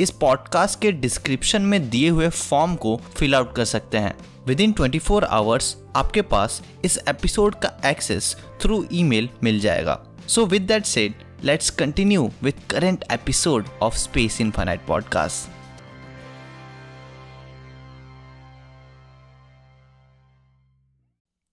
इस पॉडकास्ट के डिस्क्रिप्शन में दिए हुए फॉर्म को फिल आउट कर सकते हैं। Within twenty four hours आपके पास इस एपिसोड का एक्सेस थ्रू ईमेल मिल जाएगा। So with that said let's continue with current episode of space infinite podcast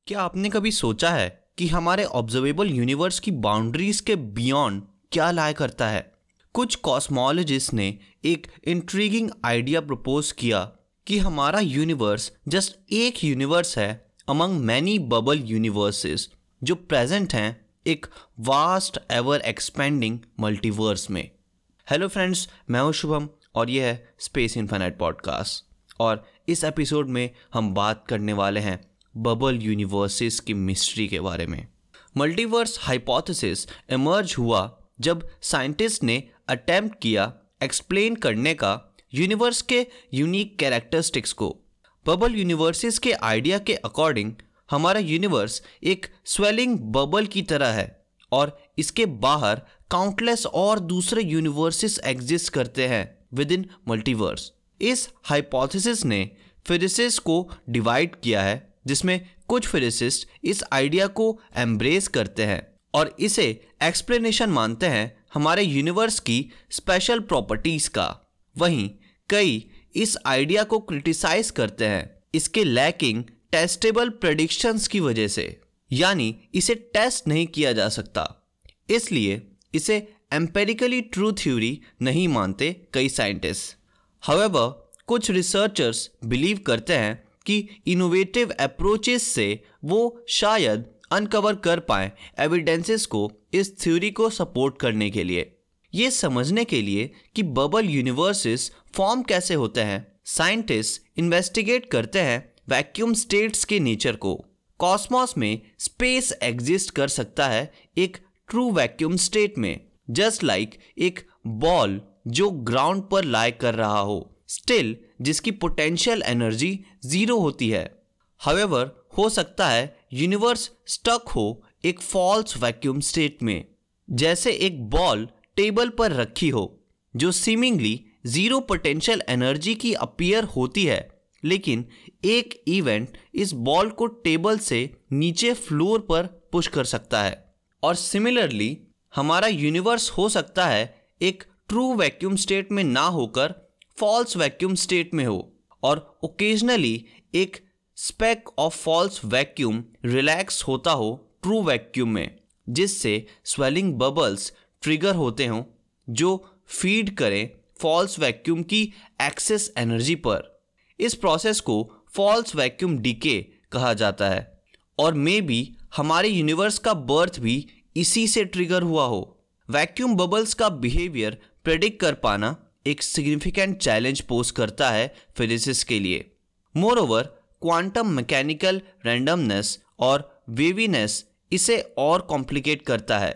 क्या आपने कभी सोचा है कि हमारे ऑब्जर्वेबल यूनिवर्स की बाउंड्रीज के बियॉन्ड क्या लाया करता है? कुछ कॉस्मोलॉजिस्ट ने एक इंट्रीगिंग आइडिया प्रपोज किया कि हमारा यूनिवर्स जस्ट एक यूनिवर्स है अमंग मैनी बबल यूनिवर्सेस जो प्रेजेंट हैं एक वास्ट एवर एक्सपेंडिंग मल्टीवर्स में। हेलो फ्रेंड्स मैं हूँ शुभम और यह है स्पेस इन्फानाइट पॉडकास्ट और इस एपिसोड में हम बात करने वाले हैं बबल यूनिवर्सेस की मिस्ट्री के बारे में। मल्टीवर्स हाइपोथेसिस इमर्ज हुआ जब साइंटिस्ट ने अटेम्प्ट किया एक्सप्लेन करने का यूनिवर्स के यूनिक कैरेक्टरिस्टिक्स को। बबल यूनिवर्सेस के आइडिया के अकॉर्डिंग हमारा यूनिवर्स एक स्वेलिंग बबल की तरह है और इसके बाहर काउंटलेस और दूसरे यूनिवर्सेस एग्जिस्ट करते हैं विद इन मल्टीवर्स इस हाइपोथेसिस ने फिजिसिस्ट को डिवाइड किया है, जिसमें कुछ फिजिसिस्ट इस आइडिया को एम्ब्रेस करते हैं और इसे एक्सप्लेनेशन मानते हैं हमारे यूनिवर्स की स्पेशल प्रॉपर्टीज़ का। वहीं कई इस आइडिया को क्रिटिसाइज करते हैं, इसके लैकिंग टेस्टेबल प्रडिक्शंस की वजह से। यानी इसे टेस्ट नहीं किया जा सकता। इसलिए इसे एम्पेरिकली ट्रू थ्योरी नहीं मानते कई साइंटिस्ट हाउएवर कुछ रिसर्चर्स बिलीव करते हैं कि इनोवेटिव अप्रोचेस से वो शायद अनकवर कर पाए एविडेंसेस को इस थ्योरी को सपोर्ट करने के लिए। ये समझने के लिए कि बबल यूनिवर्सेस फॉर्म कैसे होते हैं। साइंटिस्ट इन्वेस्टिगेट करते हैं वैक्यूम स्टेट्स के नेचर को। कॉस्मोस में स्पेस एग्जिस्ट कर सकता है एक ट्रू वैक्यूम स्टेट में जस्ट लाइक like एक बॉल जो ग्राउंड पर लाई कर रहा हो। स्टिल जिसकी पोटेंशियल एनर्जी ज़ीरो होती है। हावेवर हो सकता है यूनिवर्स स्टक हो एक फॉल्स वैक्यूम स्टेट में, जैसे एक बॉल टेबल पर रखी हो, जो सीमिंगली ज़ीरो पोटेंशियल एनर्जी की अपीयर होती है, लेकिन एक इवेंट इस बॉल को टेबल से नीचे फ्लोर पर पुश कर सकता है। और सिमिलरली हमारा यूनिवर्स हो सकता है एक ट्रू वैक्यूम स्टेट में ना होकर फॉल्स वैक्यूम स्टेट में हो, और ओकेजनली एक speck of false vacuum relax होता हो ट्रू वैक्यूम में, जिससे स्वेलिंग बबल्स ट्रिगर होते हों, जो फ़ीड करें फॉल्स वैक्यूम की एक्सेस एनर्जी पर। इस प्रोसेस को फॉल्स वैक्यूम डीके कहा जाता है, और मे बी हमारे यूनिवर्स का बर्थ भी इसी से ट्रिगर हुआ हो। वैक्यूम बबल्स का बिहेवियर प्रेडिक्ट कर पाना एक सिग्निफिकेंट चैलेंज पोस्ट करता है फिजिसिस्ट के लिए। Moreover quantum mechanical randomness और वेवीनेस इसे और कॉम्प्लिकेट करता है।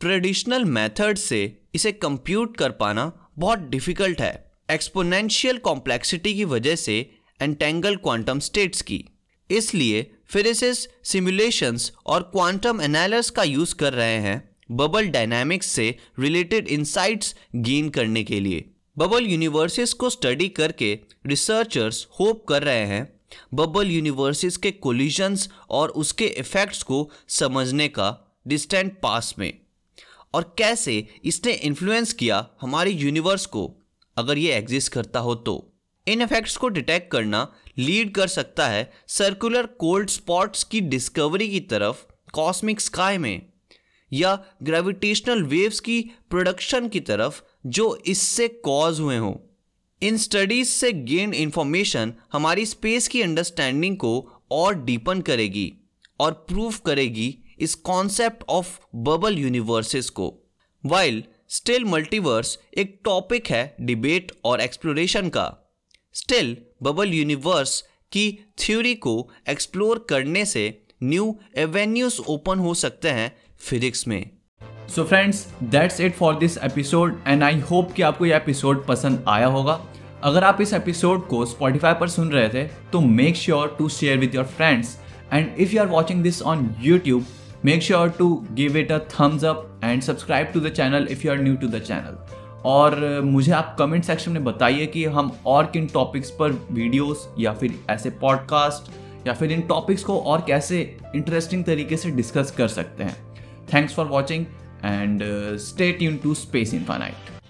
ट्रेडिशनल मेथड से इसे कंप्यूट कर पाना बहुत डिफ़िकल्ट है। एक्सपोनेंशियल कॉम्प्लेक्सिटी की वजह से एंटेंगल क्वांटम स्टेट्स की। इसलिए फिजिसिस सिमुलेशंस और क्वांटम एनालिस का यूज़ कर रहे हैं बबल डायनामिक्स से रिलेटेड इंसाइट्स गेन करने के लिए। बबल यूनिवर्सिस को स्टडी करके रिसर्चर्स होप कर रहे हैं बबल यूनिवर्सिस के कोलिजन्स और उसके इफ़ेक्ट्स को समझने का डिस्टेंट पास में। और कैसे इसने इन्फ्लुएंस किया हमारे यूनिवर्स को, अगर ये एग्जिस्ट करता हो तो। इन इफेक्ट्स को डिटेक्ट करना लीड कर सकता है सर्कुलर कोल्ड स्पॉट्स की डिस्कवरी की तरफ़ कॉस्मिक स्काई में, या ग्रेविटेशनल वेव्स की प्रोडक्शन की तरफ़ जो इससे कॉज हुए हों। इन स्टडीज़ से गेन इंफॉर्मेशन हमारी स्पेस की अंडरस्टैंडिंग को और डीपन करेगी और प्रूव करेगी इस कॉन्सेप्ट ऑफ़ बबल यूनिवर्सेस को। वाइल स्टिल मल्टीवर्स एक टॉपिक है डिबेट और एक्सप्लोरेशन का। स्टिल बबल यूनिवर्स की थ्योरी को एक्सप्लोर करने से न्यू एवेन्यूज ओपन हो सकते हैं फिजिक्स में। So friends that's it for this episode and I hope कि आपको यह एपिसोड पसंद आया होगा। अगर आप इस एपिसोड को स्पॉटिफाई पर सुन रहे थे तो make sure to share with your friends and if you are watching this on YouTube make sure to give it a thumbs up and subscribe to the channel if you are new to the channel और मुझे आप comment section में बताइए कि हम और किन topics पर वीडियोस या फिर ऐसे पॉडकास्ट या फिर इन टॉपिक्स को और कैसे इंटरेस्टिंग तरीके से डिस्कस कर सकते हैं. Thanks for watching and stay tune to space infinite